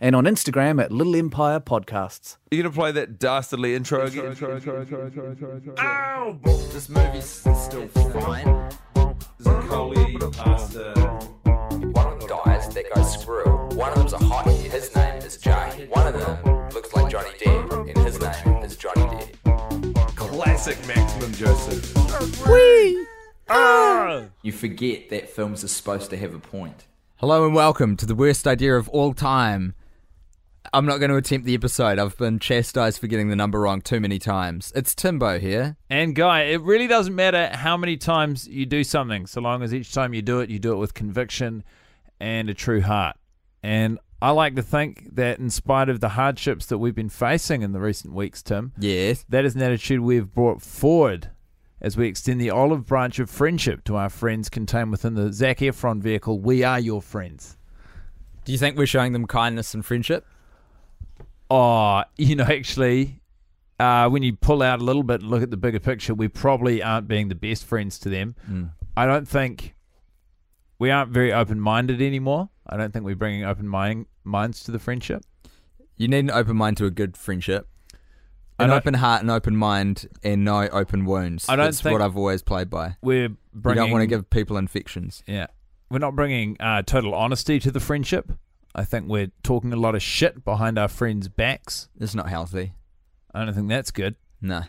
and on Instagram at Little Empire Podcasts. You gonna play that dastardly intro again? Ow! This movie's still fine. Coley, pasta. One of them dies, that goes screw. One of them's a hottie, his name is Jay. One of them looks like Johnny Depp, and his name is Johnny Depp. Classic Maximum Joseph. Ah! You forget that films are supposed to have a point. Hello and welcome to the worst idea of all time. I'm not going to attempt the episode. I've been chastised for getting the number wrong too many times. It's Timbo here. And Guy, it really doesn't matter how many times you do something, so long as each time you do it, you do it with conviction and a true heart. And I like to think that in spite of the hardships that we've been facing in the recent weeks, Tim, Yes. that is an attitude we've brought forward as we extend the olive branch of friendship to our friends contained within the Zac Efron vehicle, We Are Your Friends. Do you think we're showing them kindness and friendship? Oh, you know, actually, uh, when you pull out a little bit and look at the bigger picture, we probably aren't being the best friends to them. Mm. I don't think we aren't very open minded anymore. I don't think we're bringing open mind, minds to the friendship. You need an open mind to a good friendship. An open heart, an open mind, and no open wounds. I don't That's think- what I've always played by. We're bringing. don't want to give people infections. Yeah, we're not bringing uh, total honesty to the friendship. I think we're talking a lot of shit behind our friends' backs. It's not healthy. I don't think that's good. No.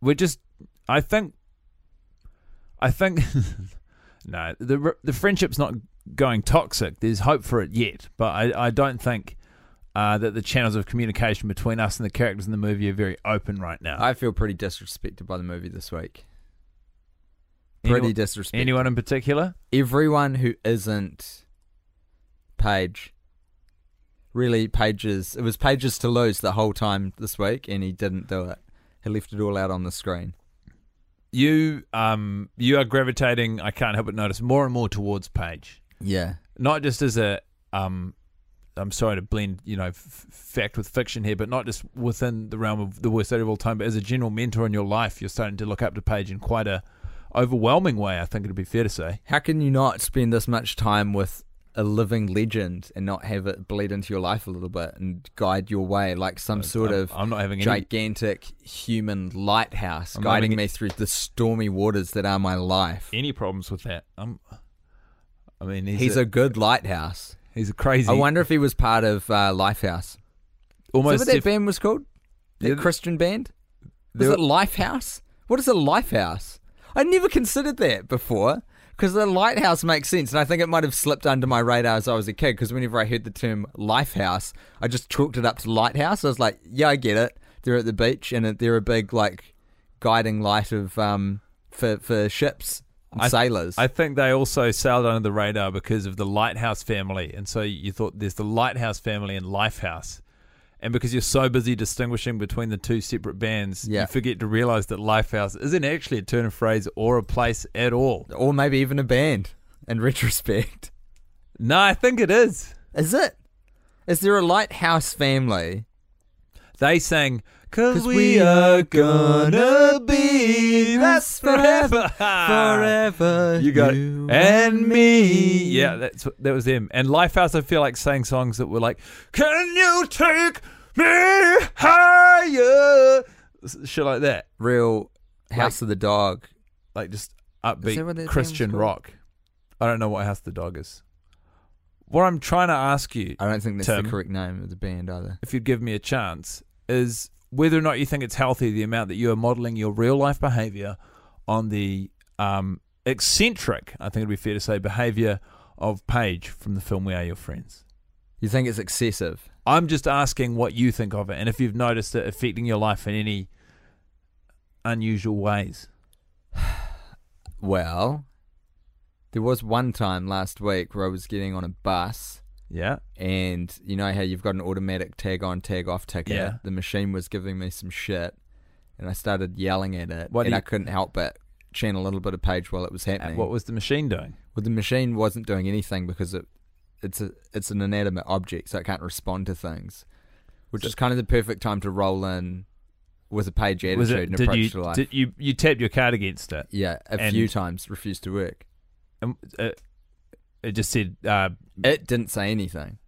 we're just i think i think no the the friendship's not going toxic there's hope for it yet but i i don't think uh, that the channels of communication between us and the characters in the movie are very open right now. I feel pretty disrespected by the movie this week. Pretty Anyone- disrespected. Anyone in particular? everyone who isn't Page really Pages it was Pages to lose the whole time this week and he didn't do it. He left it all out on the screen. You um you are gravitating. I can't help but notice more and more towards Page. Yeah. Not just as a um. I'm sorry to blend, you know, f- fact with fiction here, but not just within the realm of the worst idea of all time, but as a general mentor in your life, you're starting to look up to Page in quite a overwhelming way. I think it'd be fair to say. How can you not spend this much time with a living legend and not have it bleed into your life a little bit and guide your way like some sort I'm- of I'm not having any- gigantic human lighthouse I'm guiding me through the stormy waters that are my life. Any problems with that? I'm. I mean, he's, He's a good lighthouse. he's a crazy. I wonder if he was part of uh, Lifehouse. almost Is that what that band was called? That Yeah, Christian band? Was it Lifehouse? What is a Lifehouse? I'd never considered that before because the lighthouse makes sense, and I think it might have slipped under my radar as I was a kid. Because whenever I heard the term Lifehouse, I just chalked it up to lighthouse. I was like, yeah, I get it. They're at the beach, and they're a big like guiding light of um for for ships and I- sailors. I think they also sailed under the radar because of the Lighthouse family, and so you thought there's the Lighthouse family and Lifehouse, and because you're so busy distinguishing between the two separate bands, Yeah. you forget to realize that Lifehouse isn't actually a turn of phrase or a place at all. or maybe even a band. In retrospect, No, I think it is. is it? Is there a lighthouse family? They sang, Cause we are gonna be that's forever. Forever. You got it. you And me. Yeah, that's that was them. And Lifehouse, I feel like saying songs that were like, Can you take me higher? Shit like that. Real House of the Dog. Like just that what that upbeat Christian rock. I don't know what House of the Dog is. What I'm trying to ask you, I don't think that's Tim. the correct name of the band either. if you'd give me a chance, is whether or not you think it's healthy the amount that you are modeling your real life behavior on the um, eccentric, I think it'd be fair to say, behavior of Paige from the film We Are Your Friends. You think it's excessive? I'm just asking what you think of it and if you've noticed it affecting your life in any unusual ways. Well, there was one time last week where I was getting on a bus Yeah. and you know how you've got an automatic tag on, tag off ticker? Yeah. The machine was giving me some shit and I started yelling at it What and you- I couldn't help but channel a little bit of page while it was happening. What was the machine doing? well, the machine wasn't doing anything because it it's a it's an inanimate object, so it can't respond to things, which is kind of the perfect time to roll in with a page attitude Was it, and approach you, to life. did you you tapped your card against it? yeah, a few times refused to work. And it, it just said, uh, It didn't say anything.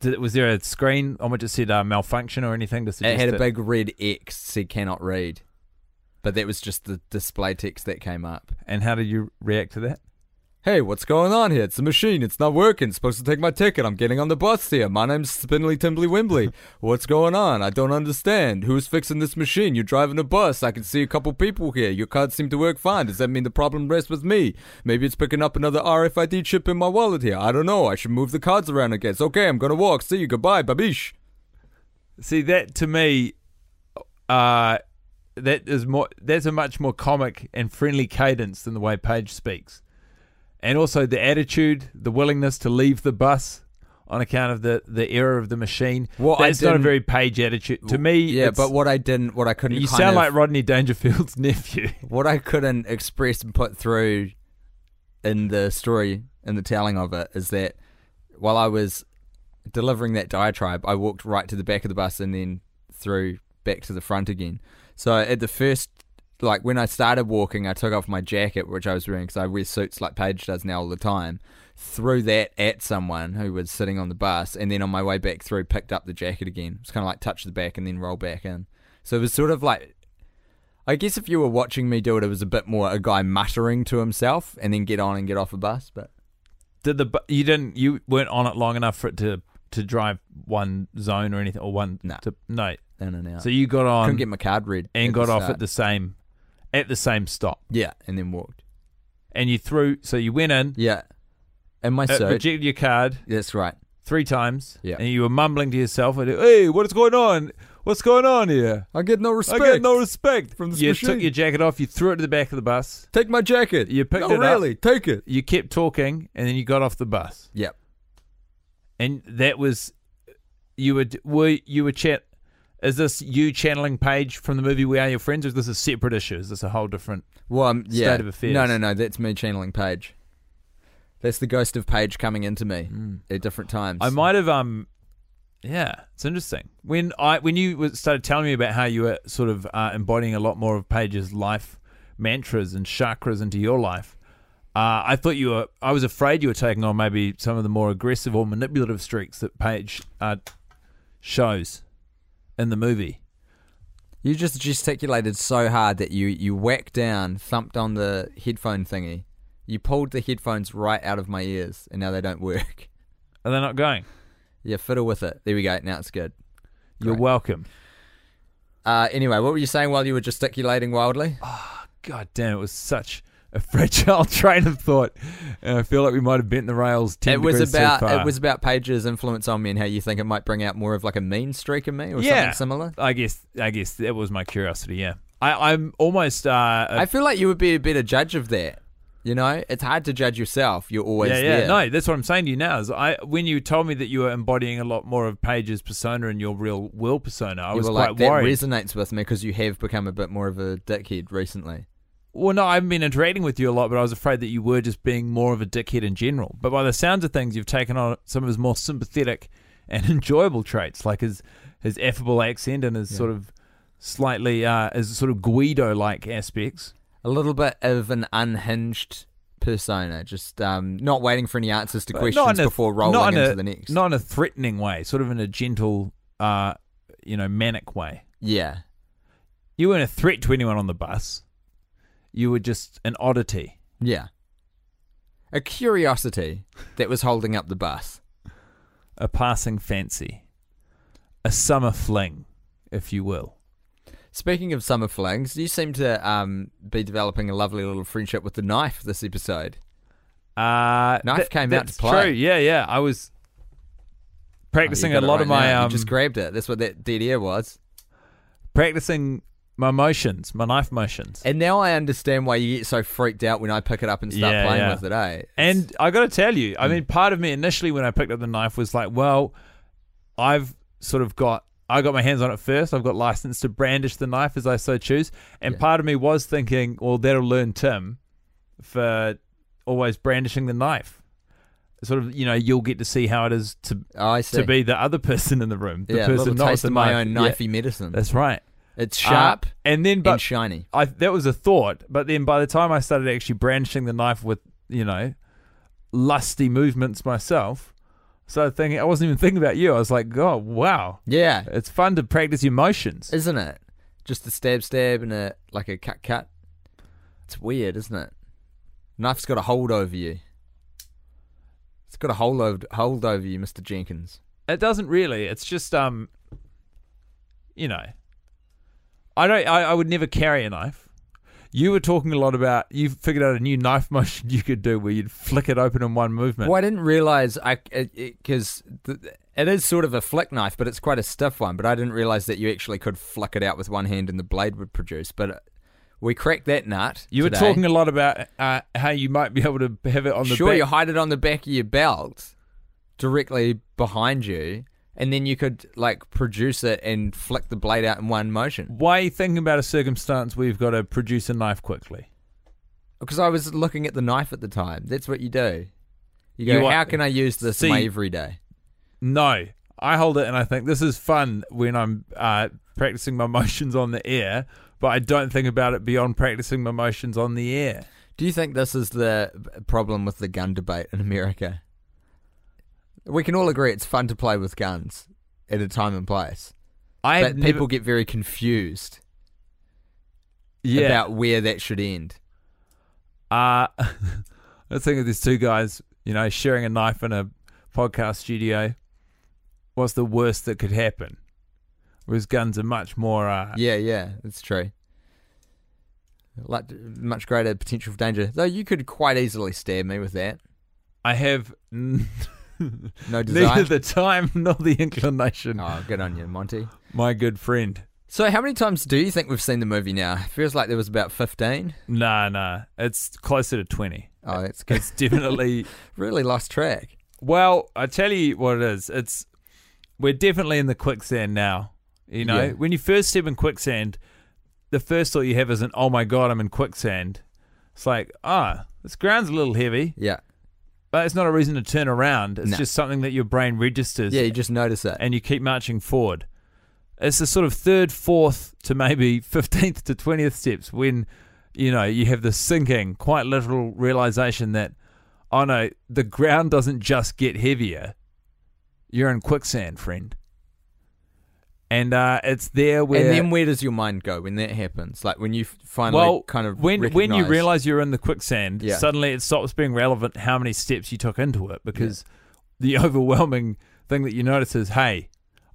did, was there a screen on which it said uh, malfunction or anything to It suggest had a big red X said cannot read, but that was just the display text that came up. And how did you react to that? Hey, what's going on here? It's the machine. It's not working. It's supposed to take my ticket. I'm getting on the bus here. My name's Spindly Timbly Wimbly. What's going on? I don't understand. Who's fixing this machine? You're driving a bus. I can see a couple people here. Your cards seem to work fine. Does that mean the problem rests with me? Maybe it's picking up another RFID chip in my wallet here. I don't know. I should move the cards around, I guess. Okay, I'm gonna walk. See you. Goodbye. Babish. See that to me, uh, that is more. That's a much more comic and friendly cadence than the way Paige speaks, and also the attitude, the willingness to leave the bus on account of the the error of the machine. What I that's not a very page attitude to me. Yeah, but what I didn't, what I couldn't. you sound of- like Rodney Dangerfield's nephew. what I couldn't express and put through in the story and the telling of it is that while I was delivering that diatribe, I walked right to the back of the bus and then through back to the front again. So at the first, like when I started walking, I took off my jacket, which I was wearing because I wear suits like Paige does now all the time. Threw that at someone who was sitting on the bus, and then on my way back through, picked up the jacket again. It's kind of like touch the back and then roll back in. So it was sort of like I guess if you were watching me do it, it was a bit more a guy muttering to himself and then get on and get off a bus. But Did the bu- you didn't you weren't on it long enough for it to to drive one zone or anything or one No. to, no. no, no, no. So you got on couldn't get my card read and got off at the same at the same stop, yeah, and then walked. and you threw. So you went in, Yeah, and my suit. rejected your card That's right. three times, Yeah. and you were mumbling to yourself, "Hey, what's going on? What's going on here? I get no respect. I get no respect." from this you machine. took your jacket off, you threw it to the back of the bus, Take my jacket. You picked no, it up. really. Take it. you kept talking, and then you got off the bus, Yep. and that was you were were you were chat. Is this you channeling Page from the movie We Are Your Friends, or is this a separate issue? Is this a whole different? Well, um, yeah. State of affairs. No, no, no. That's me channeling Paige. That's the ghost of Paige coming into me at different times. Mm. I might have um yeah, it's interesting. When I when you started telling me about how you were sort of uh, embodying a lot more of Paige's life mantras and chakras into your life, uh, I thought you were. I was afraid you were taking on maybe some of the more aggressive or manipulative streaks that Paige uh, shows in the movie. You just gesticulated so hard that you you whacked down, thumped on the headphone thingy. You pulled the headphones right out of my ears, and now they don't work. Are they not going? Yeah, fiddle with it. There we go. Now it's good. You're Great. welcome. Uh, anyway, what were you saying while you were gesticulating wildly? Oh, God damn, it was such a fragile train of thought, and I feel like we might have bent the rails. 10 it was about far. it was about Paige's influence on me and how you think it might bring out more of like a mean streak in me or Yeah. something similar. I guess I guess that was my curiosity. Yeah, I, I'm almost. Uh, I feel like you would be a better judge of that. You know, it's hard to judge yourself. You're always yeah, yeah. there. No, that's what I'm saying to you now. Is I when you told me that you were embodying a lot more of Paige's persona and your real will persona, I you was quite like that worried. resonates with me because you have become a bit more of a dickhead recently. Well, no, I haven't been interacting with you a lot, but I was afraid that you were just being more of a dickhead in general. But by the sounds of things, you've taken on some of his more sympathetic and enjoyable traits, like his his affable accent and his sort of slightly uh, his sort of Guido like aspects. A little bit of an unhinged persona, just um, not waiting for any answers to But questions a- before rolling into a, the next. Not in a threatening way, sort of in a gentle, uh, you know, manic way. yeah, You weren't a threat to anyone on the bus. You were just an oddity. yeah. A curiosity that was holding up the bus. a passing fancy, a summer fling, if you will. Speaking of summer flings, you seem to um, be developing a lovely little friendship with the knife this episode. Uh, Knife came out to play. True. Yeah, yeah. I was practicing Oh, a lot right of my now. um, you just grabbed it. That's what that dead air was. practicing my motions, my knife motions. And now I understand why you get so freaked out when I pick it up and start Yeah, playing yeah. with it. Eh? And I got to tell you, Mm. I mean, part of me initially when I picked up the knife was like, well, I've sort of got. I got my hands on it first. I've got license to brandish the knife as I so choose. And part of me was thinking, well, that'll learn Tim for always brandishing the knife. Sort of, you know, you'll get to see how it is to oh, I see. to be the other person in the room, the yeah, a person little not with taste the of my knife. own Yeah, knifey medicine. that's right. It's sharp Uh, and then, and but shiny. I that was a thought. But then, by the time I started actually brandishing the knife with, you know, lusty movements myself, so thinking I wasn't even thinking about you. I was like, oh wow, Yeah, it's fun to practice your motions. isn't it? Just a stab, stab, and a like a cut, cut. It's weird, isn't it? Knife's got a hold over you. It's got a hold over, hold over you, Mister Jenkins. It doesn't really. It's just um, you know, I don't. I, I would never carry a knife. You were talking a lot about you figured out a new knife motion you could do where you'd flick it open in one movement. Well, I didn't realize I because it is sort of a flick knife, but it's quite a stiff one. But I didn't realize that you actually could flick it out with one hand and the blade would produce. But uh, we cracked that nut. You were today. talking a lot about uh, how you might be able to have it on the sure, back. you hide it on the back of your belt, directly behind you, and then you could like produce it and flick the blade out in one motion. Why are you thinking about a circumstance where you've got to produce a knife quickly? Because I was looking at the knife at the time. That's what you do. You go, You are- how can I use this in my See- everyday? No, I hold it and I think this is fun when I'm uh, practicing my motions on the air, but I don't think about it beyond practicing my motions on the air. Do you think this is the problem with the gun debate in America? We can all agree it's fun to play with guns at a time and place, I but have people never, get very confused yeah. about where that should end. Uh, let's think of these two guys, you know, sharing a knife in a podcast studio. What's the worst that could happen? Whereas guns are much more. Uh, Yeah, yeah, that's true. Like much greater potential for danger. Though you could quite easily stab me with that. I have n- No desire. neither the time nor the inclination. oh, good on you, Monty. My good friend. So, how many times do you think we've seen the movie now? Feels like there was about fifteen. Nah, nah. It's closer to 20. Oh, that's good. It's definitely. really lost track. well, I tell you what it is. It's. We're definitely in the quicksand now. You know, Yeah. when you first step in quicksand, the first thought you have isn't, oh my God, I'm in quicksand. It's like, ah, this ground's a little heavy, Yeah, but it's not a reason to turn around. It's No. just something that your brain registers. yeah. You just notice that. and you keep marching forward. It's the sort of third, fourth to maybe 15th to 20th steps when, you know, you have the sinking, quite literal realization that, oh no, the ground doesn't just get heavier. You're in quicksand, friend. And uh, it's there where. and then where does your mind go when that happens? Like when you finally well, kind of when when you realize you're in the quicksand, Yeah. suddenly it stops being relevant how many steps you took into it because the overwhelming thing that you notice is, hey,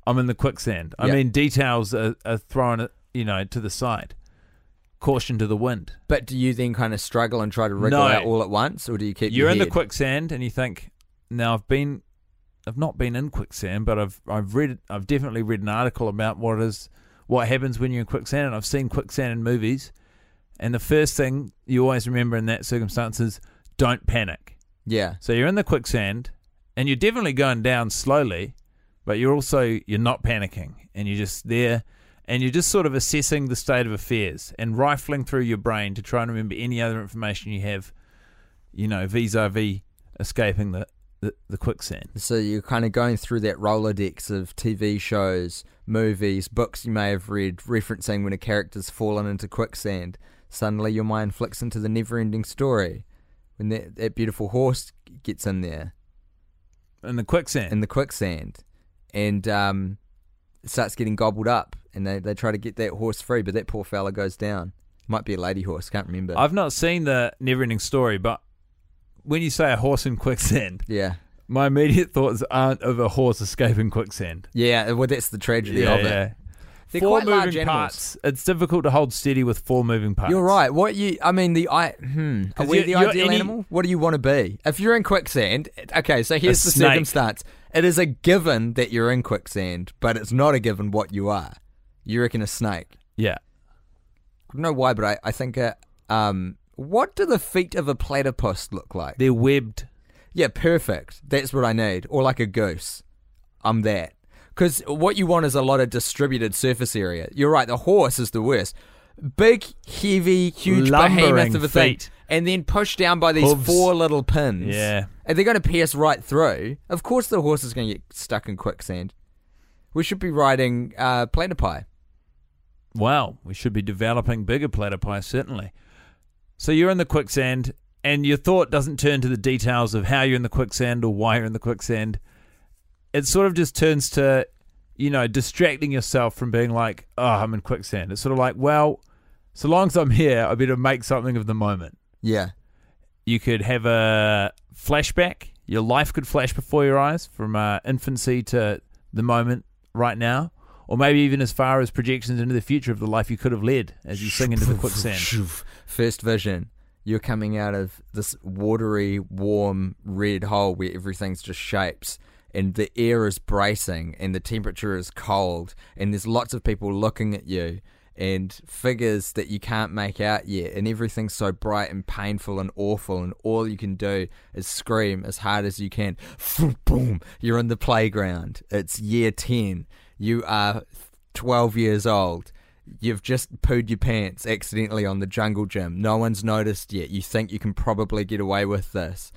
I'm in the quicksand. I Yeah. mean, details are, are thrown, you know, to the side. Caution to the wind. But do you then kind of struggle and try to wriggle No. out all at once, or do you keep? You're your in the quicksand, and you think, now I've been, I've not been in quicksand, but I've I've read, I've definitely read an article about what is what happens when you're in quicksand, and I've seen quicksand in movies. And the first thing you always remember in that circumstance is don't panic. Yeah, So you're in the quicksand, and you're definitely going down slowly, but you're also you're not panicking, and you're just there, and you're just sort of assessing the state of affairs and rifling through your brain to try and remember any other information you have, you know, vis-a-vis escaping the the, the quicksand. So you're kind of going through that Rolodex of TV shows, movies, books you may have read, referencing when a character's fallen into quicksand. Suddenly your mind flicks into the never ending story when that, that beautiful horse gets in there In the quicksand. in the quicksand and um, starts getting gobbled up and they, they try to get that horse free, but that poor fella goes down. Might be a lady horse, can't remember. I've not seen the never ending story, but when you say a horse in quicksand, yeah. my immediate thoughts aren't of a horse escaping quicksand. Yeah, well, that's the tragedy of it. They're four quite moving large animals. parts. It's difficult to hold steady with four moving parts. You're right. What you? I mean, the I. Hmm. Are 'Cause we you're- the you're ideal any- animal? What do you want to be? If you're in quicksand, okay. So here's the snake. circumstance. It is a given that you're in quicksand, but it's not a given what you are. You reckon a snake? Yeah. I don't know why, but I I think uh, um. What do the feet of a platypus look like? They're webbed. Yeah, perfect. That's what I need. Or like a goose. I'm that. Because what you want is a lot of distributed surface area. You're right, the horse is the worst. Big, heavy, huge Lumbering behemoth of a thing. feet. And then pushed down by these Hooves. four little pins. Yeah. And they're going to pierce right through. Of course, the horse is going to get stuck in quicksand. We should be riding uh, platypi. Wow, we should be developing bigger platypi, certainly. So you're in the quicksand, and your thought doesn't turn to the details of how you're in the quicksand or why you're in the quicksand. It sort of just turns to, you know, distracting yourself from being like, oh, I'm in quicksand. It's sort of like, well, so long as I'm here, I better make something of the moment. Yeah. You could have a flashback. Your life could flash before your eyes from uh, infancy to the moment right now. Or maybe even as far as projections into the future of the life you could have led as you sing into the quicksand. First vision. You're coming out of this watery, warm, red hole where everything's just shapes, and the air is bracing, and the temperature is cold, and there's lots of people looking at you, and figures that you can't make out yet, and everything's so bright and painful and awful, and all you can do is scream as hard as you can. Boom! You're in the playground. It's year 10. You are 12 years old. You've just pooed your pants accidentally on the jungle gym. No one's noticed yet. You think you can probably get away with this.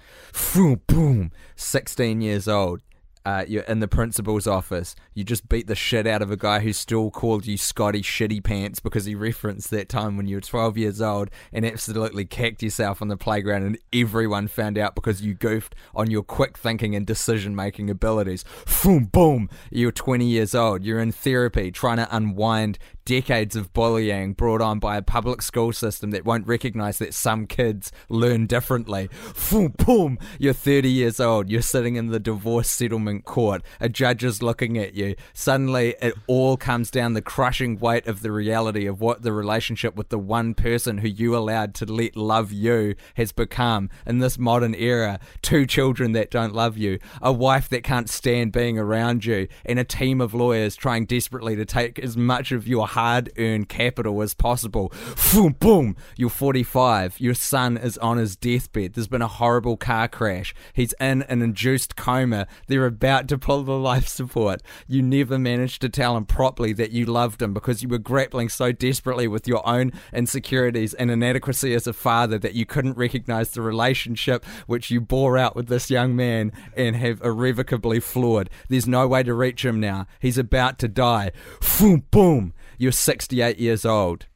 Boom, boom. 16 years old. Uh, you're in the principal's office. You just beat the shit out of a guy who still called you Scotty Shitty Pants because he referenced that time when you were 12 years old and absolutely cacked yourself on the playground, and everyone found out because you goofed on your quick thinking and decision making abilities. Boom, boom. You're 20 years old. You're in therapy trying to unwind decades of bullying brought on by a public school system that won't recognize that some kids learn differently. Boom, boom. You're 30 years old. You're sitting in the divorce settlement court. A judge is looking at you. Suddenly, it all comes down the crushing weight of the reality of what the relationship with the one person who you allowed to let love you has become in this modern era. Two children that don't love you, a wife that can't stand being around you, and a team of lawyers trying desperately to take as much of your hard earned capital as possible. Boom, boom. You're 45. Your son is on his deathbed. There's been a horrible car crash. He's in an induced coma. They're about to pull the life support. You never managed to tell him properly that you loved him because you were grappling so desperately with your own insecurities and inadequacy as a father that you couldn't recognize the relationship which you bore out with this young man and have irrevocably flawed. There's no way to reach him now. He's about to die. Boom, boom. You're 68 years old.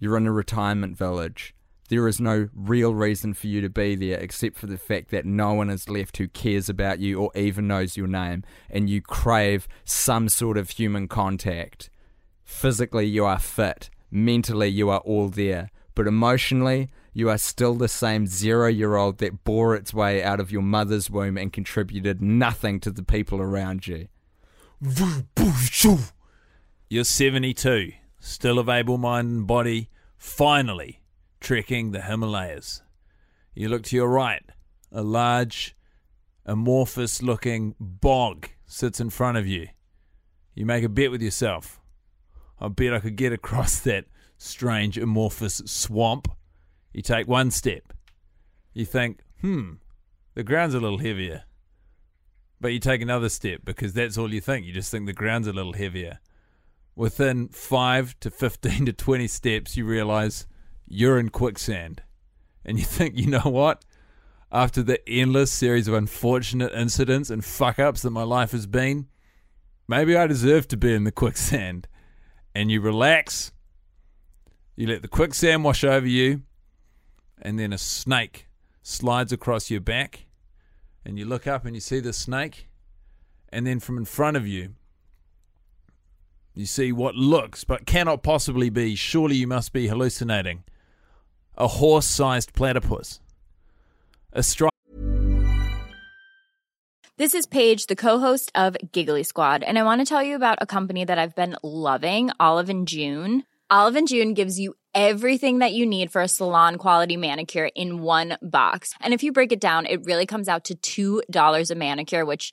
You're in a retirement village. There is no real reason for you to be there except for the fact that no one is left who cares about you or even knows your name, and you crave some sort of human contact. Physically, you are fit. Mentally, you are all there. But emotionally, you are still the same zero year old that bore its way out of your mother's womb and contributed nothing to the people around you. You're 72, still of able mind and body, finally trekking the Himalayas. You look to your right, a large, amorphous looking bog sits in front of you. You make a bet with yourself. I bet I could get across that strange, amorphous swamp. You take one step. You think, hmm, the ground's a little heavier. But you take another step because that's all you think. You just think the ground's a little heavier. Within 5 to 15 to 20 steps, you realize you're in quicksand. And you think, you know what? after the endless series of unfortunate incidents and fuck ups that my life has been, maybe I deserve to be in the quicksand. And you relax, you let the quicksand wash over you, and then a snake slides across your back, and you look up and you see the snake, and then from in front of you, you see what looks but cannot possibly be, surely you must be hallucinating, a horse sized platypus. A stri- This is Paige, the co-host of Giggly Squad, and I want to tell you about a company that I've been loving, Olive and June. Olive and June gives you everything that you need for a salon quality manicure in one box. And if you break it down, it really comes out to $2 a manicure, which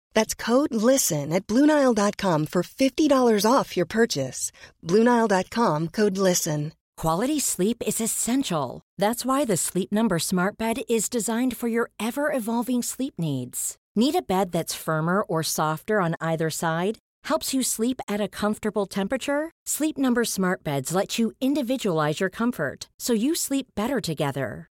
That's code LISTEN at Bluenile.com for $50 off your purchase. Bluenile.com code LISTEN. Quality sleep is essential. That's why the Sleep Number Smart Bed is designed for your ever evolving sleep needs. Need a bed that's firmer or softer on either side? Helps you sleep at a comfortable temperature? Sleep Number Smart Beds let you individualize your comfort so you sleep better together.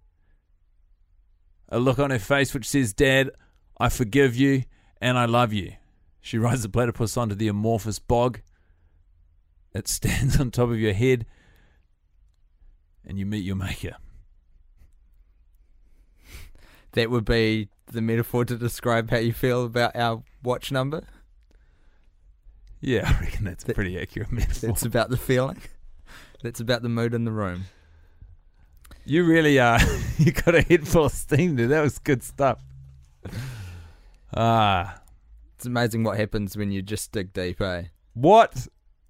A look on her face which says, Dad, I forgive you and I love you. She rides the platypus onto the amorphous bog. It stands on top of your head, and you meet your maker. That would be the metaphor to describe how you feel about our watch number. Yeah, I reckon that's a pretty accurate metaphor. It's about the feeling. It's about the mood in the room. You really are. you got a head full of steam there. That was good stuff. Ah. It's amazing what happens when you just dig deep, eh? What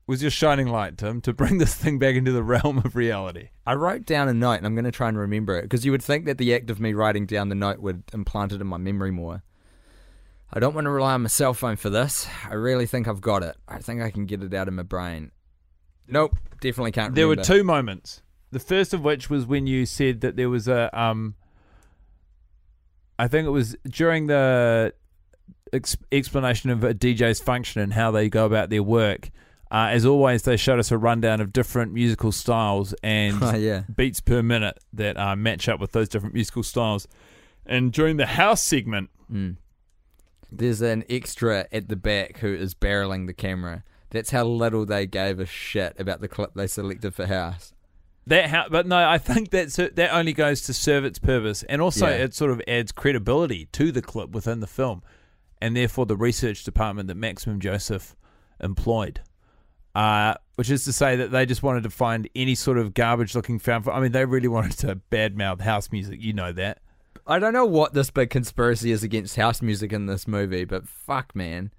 was your shining light, Tim, to bring this thing back into the realm of reality? I wrote down a note and I'm going to try and remember it because you would think that the act of me writing down the note would implant it in my memory more. I don't want to rely on my cell phone for this. I really think I've got it. I think I can get it out of my brain. Nope, definitely can't There were two moments. The first of which was when you said that there was a um I think it was during the ex- explanation of a DJ's function and how they go about their work. Uh, as always, they showed us a rundown of different musical styles and Oh, yeah. beats per minute that uh, match up with those different musical styles. And during the house segment, Mm. There's an extra at the back who is barreling the camera. That's how little they gave a shit about the clip they selected for House. That ha- but no, I think that's that only goes to serve its purpose, and also Yeah. it sort of adds credibility to the clip within the film, and therefore the research department that Maximum Joseph employed, uh, which is to say that they just wanted to find any sort of garbage-looking found. I mean, they really wanted to badmouth house music. You know that. I don't know what this big conspiracy is against house music in this movie, but fuck, man.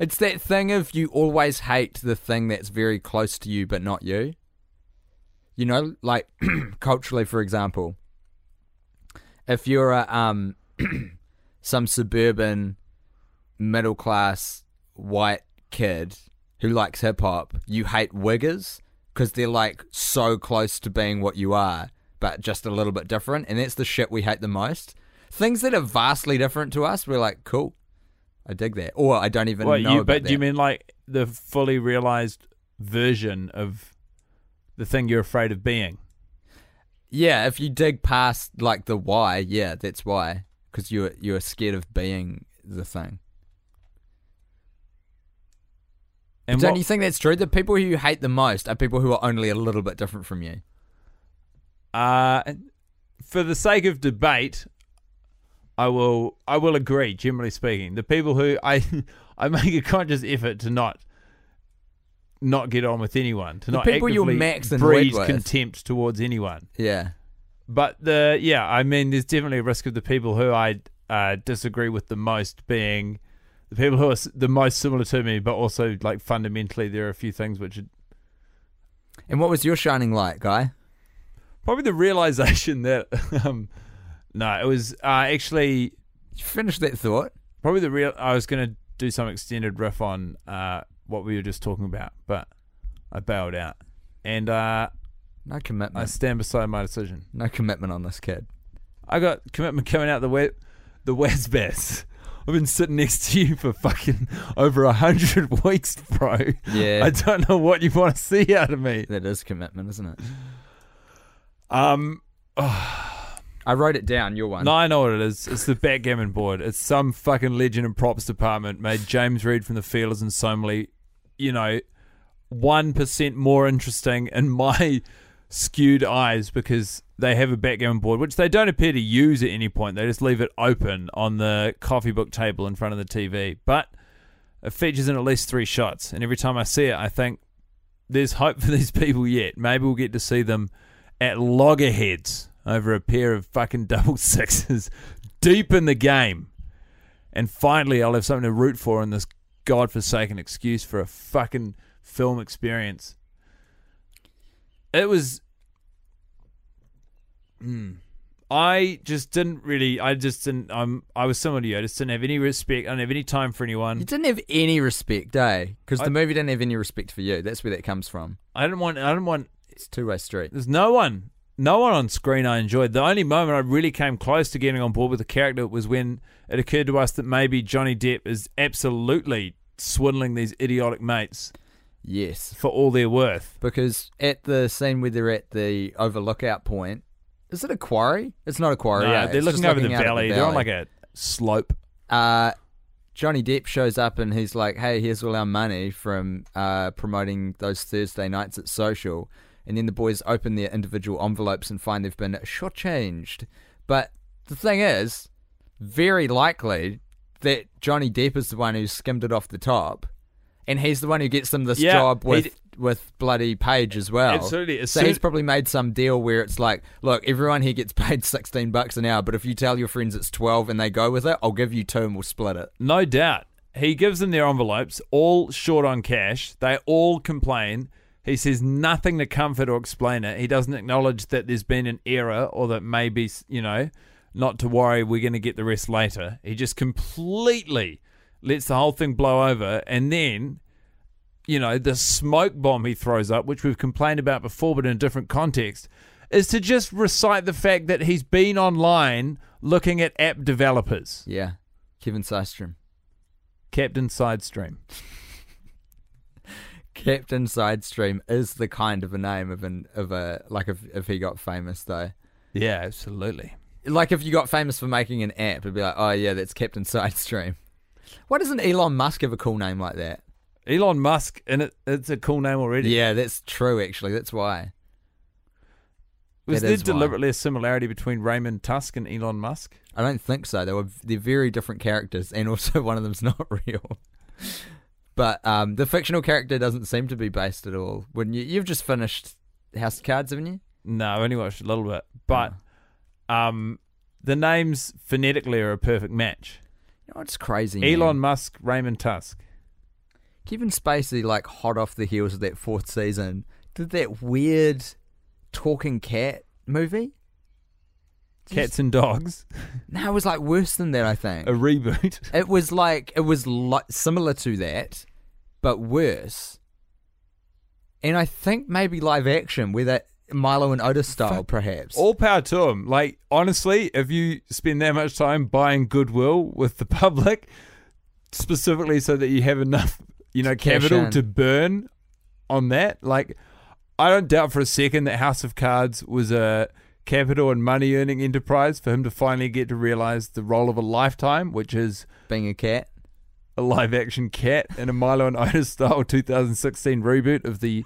It's that thing of you always hate the thing that's very close to you but not you. You know, like culturally, for example, if you're a um some suburban middle class white kid who likes hip hop, you hate wiggers because they're like so close to being what you are, but just a little bit different, and that's the shit we hate the most. Things that are vastly different to us, we're like, cool, I dig that, or I don't even know you, but do you mean like the fully realized version of the thing you're afraid of being. Yeah, if you dig past like the why, yeah, that's why. Because you're you're scared of being the thing. And Don't what- you think that's true? The people who you hate the most are people who are only a little bit different from you. Uh, for the sake of debate, I will I will agree. Generally speaking, the people who I I make a conscious effort to not not get on with anyone, to The not people actively Max and breed Wentworth. contempt towards anyone. Yeah. But the yeah, I mean, there's definitely a risk of the people who I uh, disagree with the most being the people who are the most similar to me, but also like fundamentally there are a few things which are And what was your shining light, guy? probably the realization that um, no, it was uh, actually Did you finish that thought? probably the real. I was going to do some extended riff on uh, what we were just talking about, but I bailed out, and uh, No I stand beside my decision. no commitment on this kid. I got commitment coming out the we- the Wesbats. I've been sitting next to you for fucking over a hundred weeks, bro. Yeah. I don't know what you want to see out of me. That is commitment, isn't it? Um, I wrote it down, your one. no, I know what it is. It's the backgammon board. It's some fucking legend in props department made James Reed from the Feelers and Somley, you know, one percent more interesting in my skewed eyes because they have a backgammon board which they don't appear to use at any point. They just leave it open on the coffee book table in front of the TV. But it features in at least three shots, and every time I see it, I think there's hope for these people yet. Maybe we'll get to see them at loggerheads over a pair of fucking double sixes deep in the game. And finally, I'll have something to root for in this godforsaken excuse for a fucking film experience. It was. Mm. I just didn't really. I just didn't. I'm. I was similar to you. I just didn't have any respect. I didn't have any time for anyone. You didn't have any respect, eh? Because the movie didn't have any respect for you. That's where that comes from. I didn't want. I didn't want. It's two way street. There's no one. No one on screen I enjoyed. The only moment I really came close to getting on board with the character was when it occurred to us that maybe Johnny Depp is absolutely swindling these idiotic mates Yes. for all they're worth. Because at the scene where they're at the overlookout point, is it a quarry? It's not a quarry. Eh? they're It's looking just over the looking out at valley. They're on like a slope. uh, Johnny Depp shows up and he's like, "Hey, here's all our money from uh, promoting those Thursday nights at Social." And then the boys open their individual envelopes and find they've been shortchanged. But the thing is, very likely that Johnny Depp is the one who skimmed it off the top, and he's the one who gets them this Yeah, job with d- with bloody Page as well. Absolutely. As So he's probably made some deal where it's like, look, everyone here gets paid sixteen bucks an hour, but if you tell your friends it's twelve and they go with it, I'll give you two and we'll split it. No doubt. He gives them their envelopes, all short on cash. They all complain. He says nothing to comfort or explain it. He doesn't acknowledge that there's been an error or that maybe, you know, not to worry, we're going to get the rest later. He just completely lets the whole thing blow over. And then, you know, the smoke bomb he throws up, which we've complained about before, but in a different context, is to just recite the fact that he's been online looking at app developers. Yeah, Kevin Systrom. Captain Sidestream. Captain Sidestream is the kind of a name of an of a like if if he got famous though. Yeah, absolutely. Like if you got famous for making an app, it'd be like, oh yeah, that's Captain Sidestream. Why doesn't Elon Musk have a cool name like that? Elon Musk, and it, it's a cool name already. Yeah, that's true. Actually, that's why. Was that there is why. deliberately a similarity between Raymond Tusk and Elon Musk? I don't think so. They were they're very different characters, and also one of them's not real. But um, the fictional character doesn't seem to be based at all. Wouldn't you? You've just finished House of Cards, haven't you? No, I only watched a little bit. But um, the names phonetically are a perfect match. You know what's crazy? man? Elon Musk, Raymond Tusk. Kevin Spacey, like hot off the heels of that fourth season, did that weird talking cat movie. Cats and Dogs, No, it was like worse than that. I think a reboot. it was like it was like similar to that, but worse. And I think maybe live action, where that Milo and Otis style, perhaps. All power to him. Like, honestly, if you spend that much time buying goodwill with the public, specifically so that you have enough, you know, capital in. to burn on that. Like, I don't doubt for a second that House of Cards was a capital and money earning enterprise for him to finally get to realize the role of a lifetime, which is Being a cat. a live action cat in a Milo and Otis style 2016 reboot of the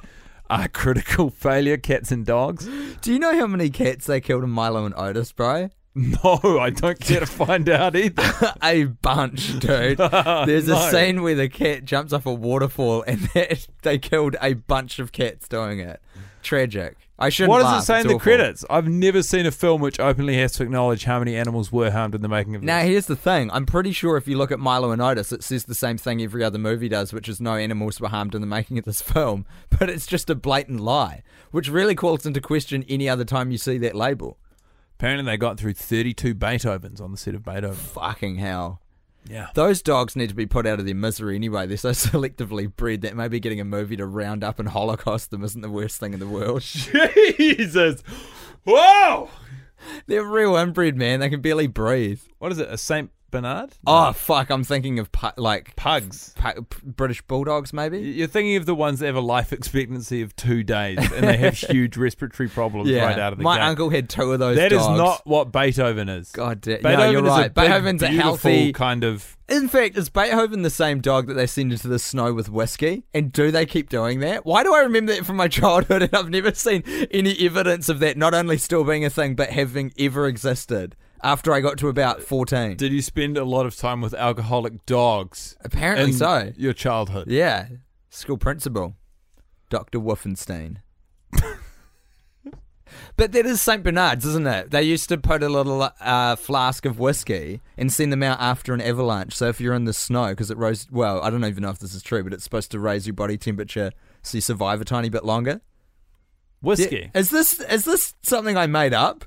uh, critical failure Cats and Dogs. Do you know how many cats they killed in Milo and Otis, bro? No, I don't care to find out either. a bunch, dude. There's a scene where the cat jumps off a waterfall and they killed a bunch of cats doing it. Tragic. I shouldn't What does it say in the credits? I've never seen a film which openly has to acknowledge how many animals were harmed in the making of it. Now, this. here's the thing. I'm pretty sure if you look at Milo and Otis, it says the same thing every other movie does, which is no animals were harmed in the making of this film. But it's just a blatant lie, which really calls into question any other time you see that label. Apparently, they got through 32 Beethovens on the set of Beethoven. Fucking hell. Yeah. Those dogs need to be put out of their misery anyway. They're so selectively bred that maybe getting a movie to round up and holocaust them isn't the worst thing in the world. Jesus. Whoa! They're real inbred, man. They can barely breathe. What is it? A Saint Bernard? Oh, fuck. I'm thinking of pu- like Pugs. pu- British bulldogs, maybe? You're thinking of the ones that have a life expectancy of two days and they have huge respiratory problems right out of the My gate. uncle had two of those That is dogs. not what Beethoven is. God damn. Beethoven no, you're is right. a big, Beethoven's a healthy. kind of. In fact, is Beethoven the same dog that they send into the snow with whiskey? And do they keep doing that? Why do I remember that from my childhood and I've never seen any evidence of that not only still being a thing but having ever existed after I got to about 14? Did you spend a lot of time with alcoholic dogs? Apparently in so. Your childhood. Yeah. School principal, Dr. Wolfenstein. but that is St. Bernard's, isn't it? They used to put a little uh, flask of whiskey and send them out after an avalanche. So if you're in the snow, because it rose, well, I don't even know if this is true, but it's supposed to raise your body temperature so you survive a tiny bit longer. Whiskey. Is this is this something I made up?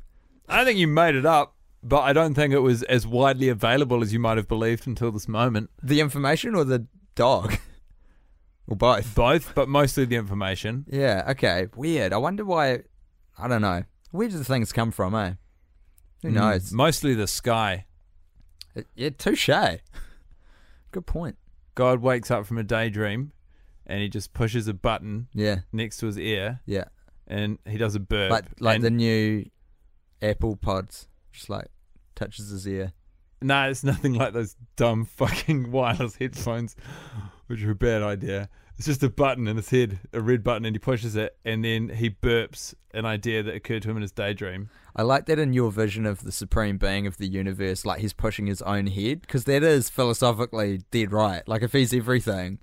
I think you made it up, but I don't think it was as widely available as you might have believed until this moment. The information or the dog? or both? Both, but mostly the information. Yeah, okay. Weird. I wonder why. I don't know. Where do the things come from, eh? Who knows? Mm, Mostly the sky. Yeah, touche. Good point. God wakes up from a daydream and he just pushes a button Yeah, next to his ear yeah. and he does a burp. Like like and- the new Apple Pods, just like touches his ear. Nah, it's nothing like those dumb fucking wireless headphones, which are a bad idea. It's just a button in his head, a red button, and he pushes it, and then he burps an idea that occurred to him in his daydream. I like that in your vision of the supreme being of the universe, like he's pushing his own head, because that is philosophically dead right. Like if he's everything,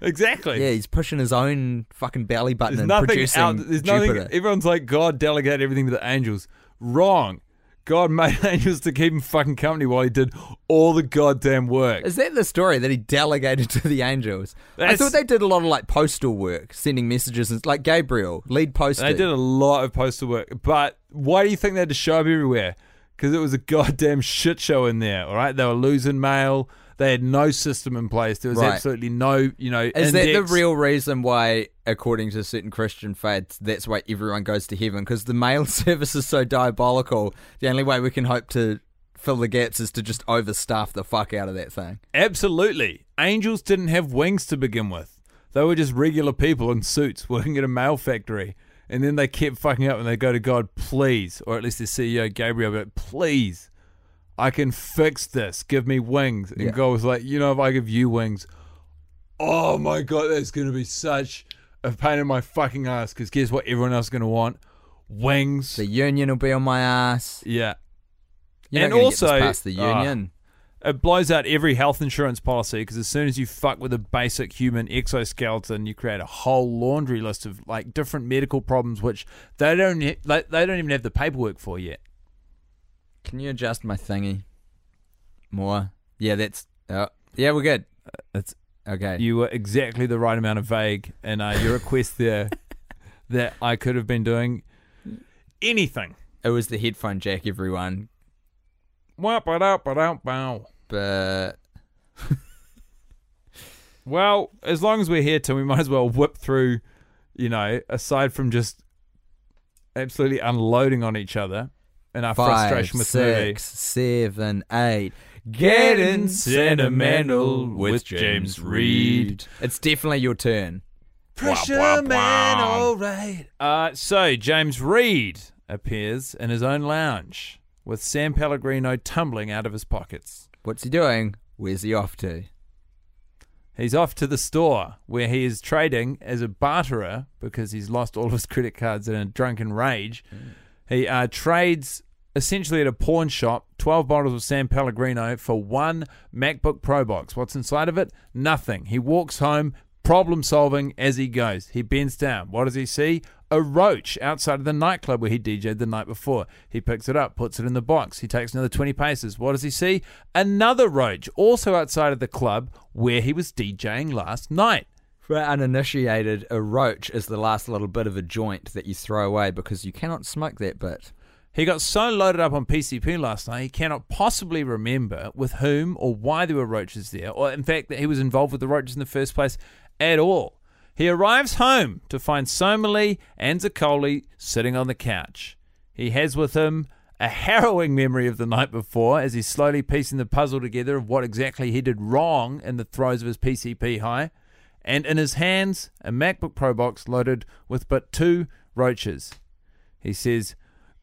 Exactly. yeah, he's pushing his own fucking belly button There's and nothing producing out. There's Jupiter. nothing. Everyone's like, God delegate everything to the angels. Wrong. God made angels to keep him fucking company while he did all the goddamn work. Is that the story that he delegated to the angels? I thought they did a lot of like postal work, sending messages, and like Gabriel, lead poster. They did a lot of postal work, but why do you think they had to show up everywhere? Because it was a goddamn shit show in there. All right, they were losing mail. They had no system in place. There was Right. absolutely no, you know. Is that the real reason why, according to certain Christian faiths, that's why everyone goes to heaven? Because the mail service is so diabolical. The only way we can hope to fill the gaps is to just overstaff the fuck out of that thing. Absolutely. Angels didn't have wings to begin with. They were just regular people in suits working at a mail factory. And then they kept fucking up and they go to God, please, or at least the CEO, Gabriel, but please, I can fix this. Give me wings. And Yeah. God was like, you know, if I give you wings, oh my God, that's going to be such a pain in my fucking ass. Because guess what everyone else is going to want? Wings. The union will be on my ass. yeah. You're And not gonna get this also- past the ah. union. It blows out every health insurance policy because as soon as you fuck with a basic human exoskeleton, you create a whole laundry list of like different medical problems which they don't ha- they, they don't even have the paperwork for yet. Can you adjust my thingy more? Yeah, that's. Oh, yeah, we're good. It's Okay. you were exactly the right amount of vague, and uh, your request there that I could have been doing anything. it was the headphone jack, everyone. Wah, ba, da, ba, da, bow. But Well, as long as we're here, Tim, we might as well whip through. You know, aside from just absolutely unloading on each other and our five, frustration with the movie. six, seven, eight. Getting sentimental with James Reed. It's definitely your turn. Pressure man, all right. Uh, so James Reed appears in his own lounge with San Pellegrino tumbling out of his pockets. What's he doing? Where's he off to? He's off to the store where he is trading as a barterer because he's lost all of his credit cards in a drunken rage. He uh, trades essentially at a pawn shop 12 bottles of San Pellegrino for one MacBook Pro box. What's inside of it? Nothing. He walks home, problem solving as he goes. He bends down. What does he see? A roach outside of the nightclub where he DJ'd the night before. He picks it up, puts it in the box. He takes another 20 paces. What does he see? Another roach, also outside of the club where he was DJing last night. For uninitiated, a roach is the last little bit of a joint that you throw away because you cannot smoke that bit. He got so loaded up on PCP last night, he cannot possibly remember with whom or why there were roaches there, or in fact that he was involved with the roaches in the first place at all. He arrives home to find Somali and Zaccoli sitting on the couch. He has with him a harrowing memory of the night before as he's slowly piecing the puzzle together of what exactly he did wrong in the throes of his PCP high, and in his hands, a MacBook Pro box loaded with but two roaches. He says,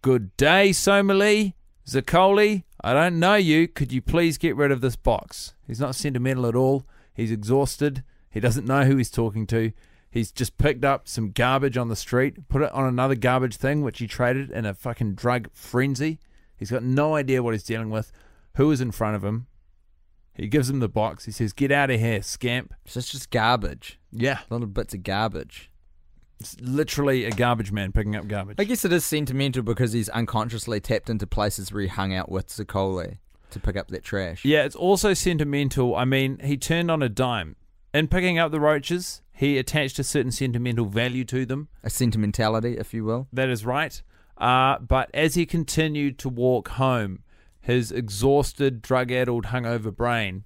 Good day, Somali. Zaccoli, I don't know you. Could you please get rid of this box? He's not sentimental at all. He's exhausted. He doesn't know who he's talking to. He's just picked up some garbage on the street, put it on another garbage thing, which he traded in a fucking drug frenzy. He's got no idea what he's dealing with, who is in front of him. He gives him the box. He says, Get out of here, scamp. So it's just garbage. Yeah. Little bits of garbage. It's literally a garbage man picking up garbage. I guess it is sentimental because he's unconsciously tapped into places where he hung out with Zaccoli to pick up that trash. Yeah, it's also sentimental. I mean, he turned on a dime. In picking up the roaches, he attached a certain sentimental value to them. A sentimentality, if you will. That is right. Uh, but as he continued to walk home, his exhausted, drug addled, hungover brain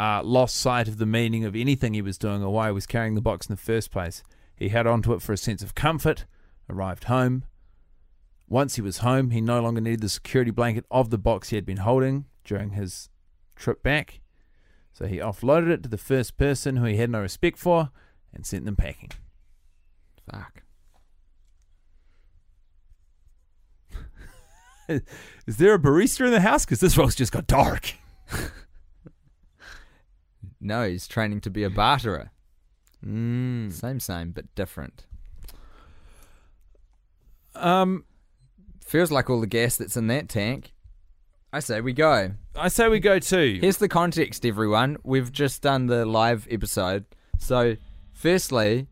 uh, lost sight of the meaning of anything he was doing or why he was carrying the box in the first place. He held onto it for a sense of comfort, arrived home. Once he was home, he no longer needed the security blanket of the box he had been holding during his trip back. So he offloaded it to the first person who he had no respect for and sent them packing. Fuck. Is there a barista in the house? Because this role's just got dark. No, he's training to be a barterer. Mm. Same, same, but different. Um, Feels like all the gas that's in that tank. I say we go. I say we go too. Here's the context, everyone. We've just done the live episode. So, firstly,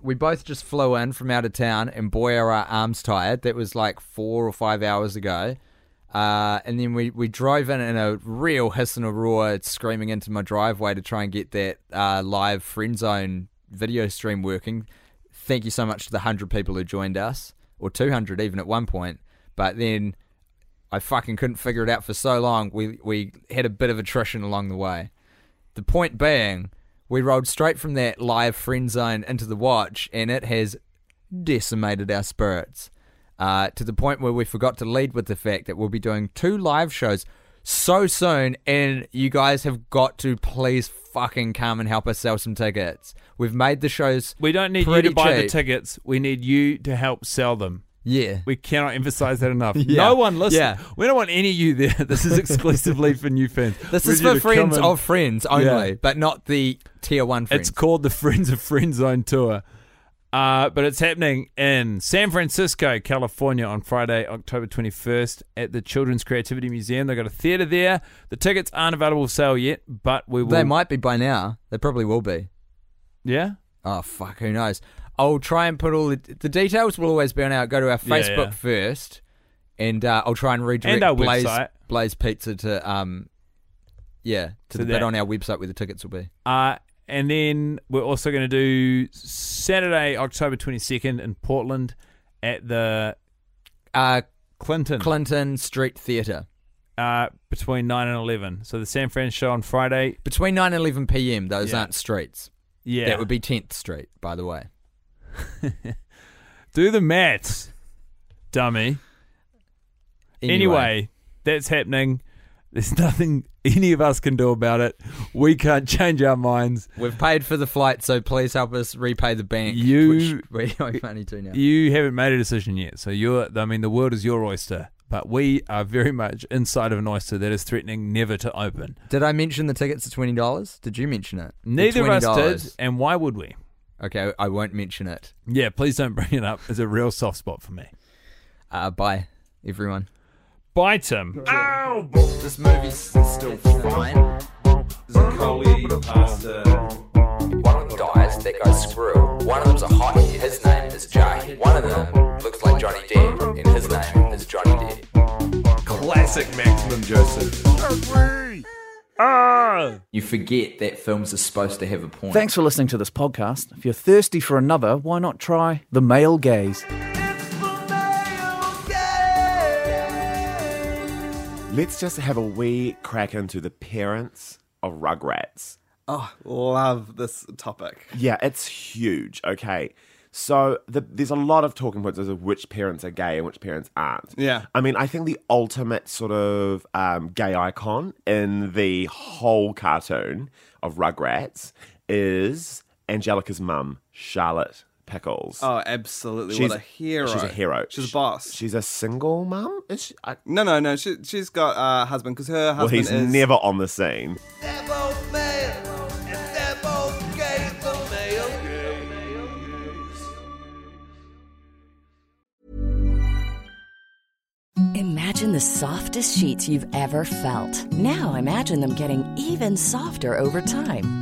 we both just flew in from out of town, and boy, are our arms tired. That was like four or five hours ago. Uh, and then we, we drove in in a real hiss and a roar, screaming into my driveway to try and get that uh, live friend zone video stream working. Thank you so much to the 100 people who joined us, or 200 even at one point. But then I fucking couldn't figure it out for so long. We we had a bit of attrition along the way. The point being, we rolled straight from that live friend zone into the watch, and it has decimated our spirits uh, to the point where we forgot to lead with the fact that we'll be doing two live shows so soon, and you guys have got to please fucking come and help us sell some tickets. We've made the shows. we don't need you to buy the tickets. We need you to help sell them. Yeah. We cannot emphasize that enough. Yeah. No one listen. Yeah. We don't want any of you there. This is exclusively for new fans. This We is for you to come friends of friends only, Yeah. but not the tier one friends. It's called the Friends of Friends Zone Tour. Uh, but it's happening in San Francisco, California on Friday, October 21st at the Children's Creativity Museum. They've got a theater there. The tickets aren't available for sale yet, but we will. They might be by now. They probably will be. Yeah? Oh fuck, who knows? I'll try and put all the the details. Will always be on our go to our Facebook yeah. first, and uh, I'll try and redirect And Blaze, website. Blaze Pizza to um, yeah, to To the bit that. on our website where the tickets will be. Uh, and then we're also going to do Saturday, October 22nd in Portland at the Uh, Clinton Clinton Street Theatre uh, between 9 and 11. So the San Fran show on Friday. between nine and eleven p.m. Those Yeah. aren't streets. Yeah. That would be Tenth Street, by the way. Do the maths, dummy. Anyway, that's happening. There's nothing any of us can do about it. We can't change our minds. We've paid for the flight, so please help us repay the bank. You- we owe money to now. You haven't made a decision yet, so you're. I mean, the world is your oyster, but we are very much inside of an oyster that is threatening never to open. Did I mention the tickets are twenty dollars? Did you mention it? Neither of us did, and why would we? Okay, I won't mention it. Yeah, please don't bring it up. It's a real soft spot for me. Uh, bye, everyone. Bye, Tim. This movie's still fine. Zaccoli, pasta. One of them dies, that goes screw. One of them's a hottie, his name is Jay. One of them looks like Johnny Depp, and his name is Johnny Depp. Classic Maximum Joseph. Ah! You forget that films are supposed to have a point. Thanks for listening to this podcast. If you're thirsty for another, why not try The Male Gaze? Let's just have a wee crack into the parents of Rugrats. Oh, love this topic. Yeah, it's huge. Okay. So the, there's a lot of talking points as to which parents are gay and which parents aren't. Yeah. I mean, I think the ultimate sort of um, gay icon in the whole cartoon of Rugrats is Angelica's mum, Charlotte Pickles. Oh, absolutely. She's what a hero. She's a hero. She's a boss. She's a single mum. Is she? I, no, no, no. She, she's got a husband because her well, husband he's is. never on the scene. Imagine the softest sheets you've ever felt. Now imagine them getting even softer over time.